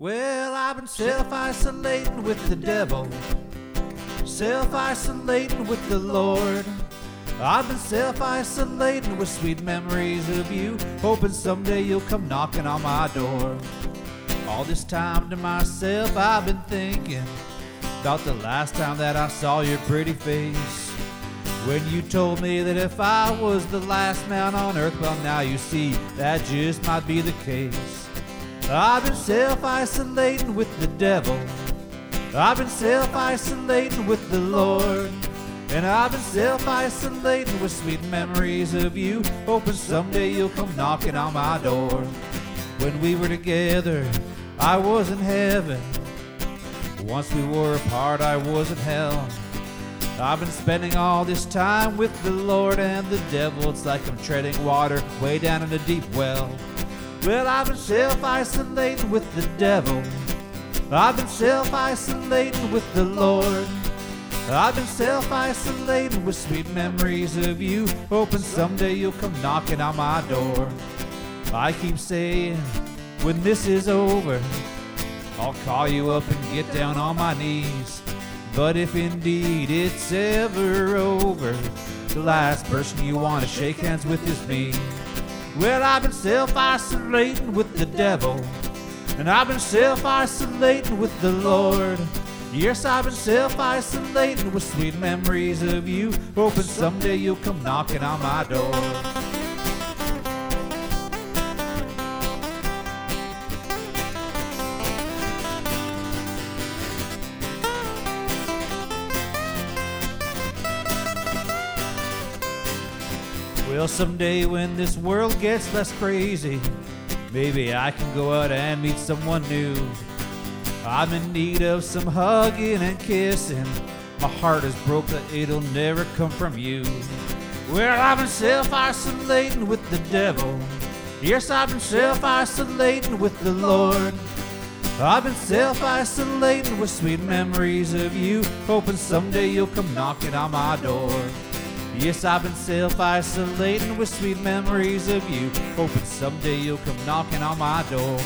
Well, I've been self isolating with the devil, self isolating with the Lord. I've been self isolating with sweet memories of you, hoping someday you'll come knocking on my door. All this time to myself, I've been thinking about the last time that I saw your pretty face. When you told me that if I was the last man on earth, well, now you see that just might be the case. I've been self isolating with the devil. I've been self isolating with the Lord. And I've been self isolating with sweet memories of you, hoping someday you'll come knocking on my door. When we were together, I was in heaven. Once we were apart, I was in hell. I've been spending all this time with the Lord and the devil. It's like I'm treading water way down in a deep well. Well, I've been self isolating with the devil. I've been self isolating with the Lord. I've been self isolating with sweet memories of you, hoping someday you'll come knocking on my door. I keep saying, when this is over, I'll call you up and get down on my knees. But if indeed it's ever over, the last person you want to shake hands with is me. Well, I've been self isolating with the devil, and I've been self isolating with the Lord. Yes, I've been self isolating with sweet memories of you, hoping someday you'll come knocking on my door. Well, someday when this world gets less crazy, maybe I can go out and meet someone new. I'm in need of some hugging and kissing. My heart is broke, but it'll never come from you. Well, I've been self isolating with the devil. Yes, I've been self isolating with the Lord. I've been self isolating with sweet memories of you, hoping someday you'll come knocking on my door. Yes, I've been self isolating with sweet memories of you, hoping someday you'll come knocking on my door.